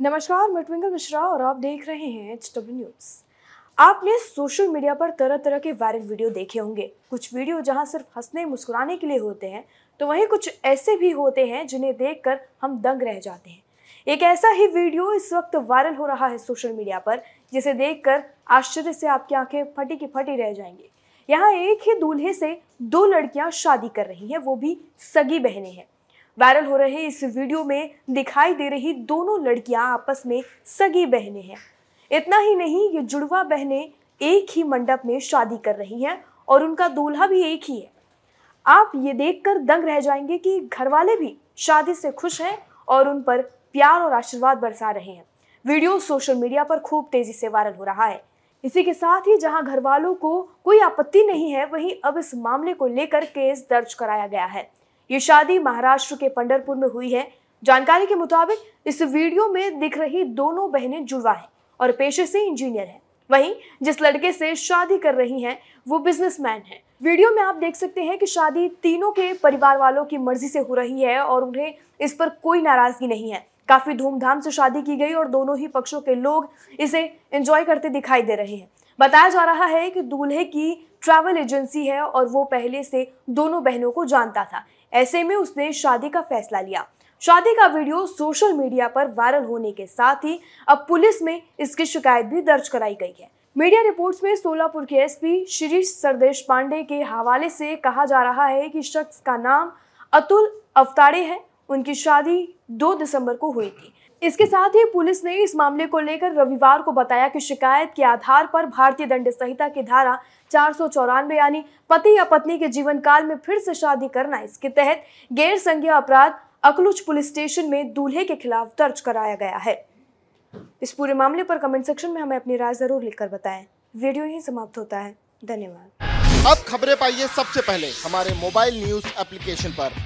नमस्कार, मैं ट्विंकल मिश्रा और आप देख रहे हैं एच डब्ल्यू न्यूज़ आपने सोशल मीडिया पर तरह तरह के वायरल वीडियो देखे होंगे। कुछ वीडियो जहाँ सिर्फ़ हंसने मुस्कुराने के लिए होते हैं तो वहीं कुछ ऐसे भी होते हैं जिन्हें देखकर हम दंग रह जाते हैं। एक ऐसा ही वीडियो इस वक्त वायरल हो रहा है सोशल मीडिया पर, जिसे देखकर आश्चर्य से आपकी आँखें फटी की फटी रह जाएँगी। यहाँ एक ही दूल्हे से दो लड़कियाँ शादी कर रही हैं, वो भी सगी बहनें हैं। वायरल हो रहे इस वीडियो में दिखाई दे रही दोनों लड़कियाँ आपस में सगी बहनें हैं। इतना ही नहीं, ये जुड़वा बहनें एक ही मंडप में शादी कर रही हैं और उनका दूल्हा भी एक ही है। आप ये देखकर दंग रह जाएँगे कि घर वाले भी शादी से खुश हैं और उन पर प्यार और आशीर्वाद बरसा रहे हैं। वीडियो सोशल मीडिया पर खूब तेज़ी से वायरल हो रहा है। इसी के साथ ही जहाँ घर वालों को कोई आपत्ति नहीं है, वहीं अब इस मामले को लेकर केस दर्ज कराया गया है। ये शादी महाराष्ट्र के पंडरपुर में हुई है। जानकारी के मुताबिक इस वीडियो में दिख रही दोनों बहनें जुड़वा हैं और पेशे से इंजीनियर हैं। वहीं जिस लड़के से शादी कर रही हैं, वो बिजनेसमैन है। वीडियो में आप देख सकते हैं कि शादी तीनों के परिवार वालों की मर्ज़ी से हो रही है और उन्हें इस पर कोई नाराज़गी नहीं है। काफ़ी धूमधाम से शादी की गई और दोनों ही पक्षों के लोग इसे एंजॉय करते दिखाई दे रहे हैं। बताया जा रहा है कि दूल्हे की ट्रैवल एजेंसी है और वो पहले से दोनों बहनों को जानता था। ऐसे में उसने शादी का फैसला लिया। शादी का वीडियो सोशल मीडिया पर वायरल होने के साथ ही अब पुलिस में इसकी शिकायत भी दर्ज कराई गई है। मीडिया रिपोर्ट्स में सोलापुर के एसपी शिरीष सरदेश पांडे के हवाले से कहा जा रहा है कि शख्स का नाम अतुल अवताड़े है उनकी शादी 2 दिसंबर को हुई थी। इसके साथ ही पुलिस ने इस मामले को लेकर रविवार को बताया कि शिकायत के आधार पर भारतीय दंड संहिता की धारा चार सौ चौरानवे यानी पति या पत्नी के जीवन काल में फिर से शादी करना, इसके तहत गैर संज्ञा अपराध अकलुच पुलिस स्टेशन में दूल्हे के खिलाफ दर्ज कराया गया है। इस पूरे मामले पर कमेंट सेक्शन में हमें अपनी राय ज़रूर लिखकर बताएँ। वीडियो ही समाप्त होता है। धन्यवाद। अब खबरें पाइए सबसे पहले हमारे मोबाइल न्यूज़ एप्लीकेशन पर।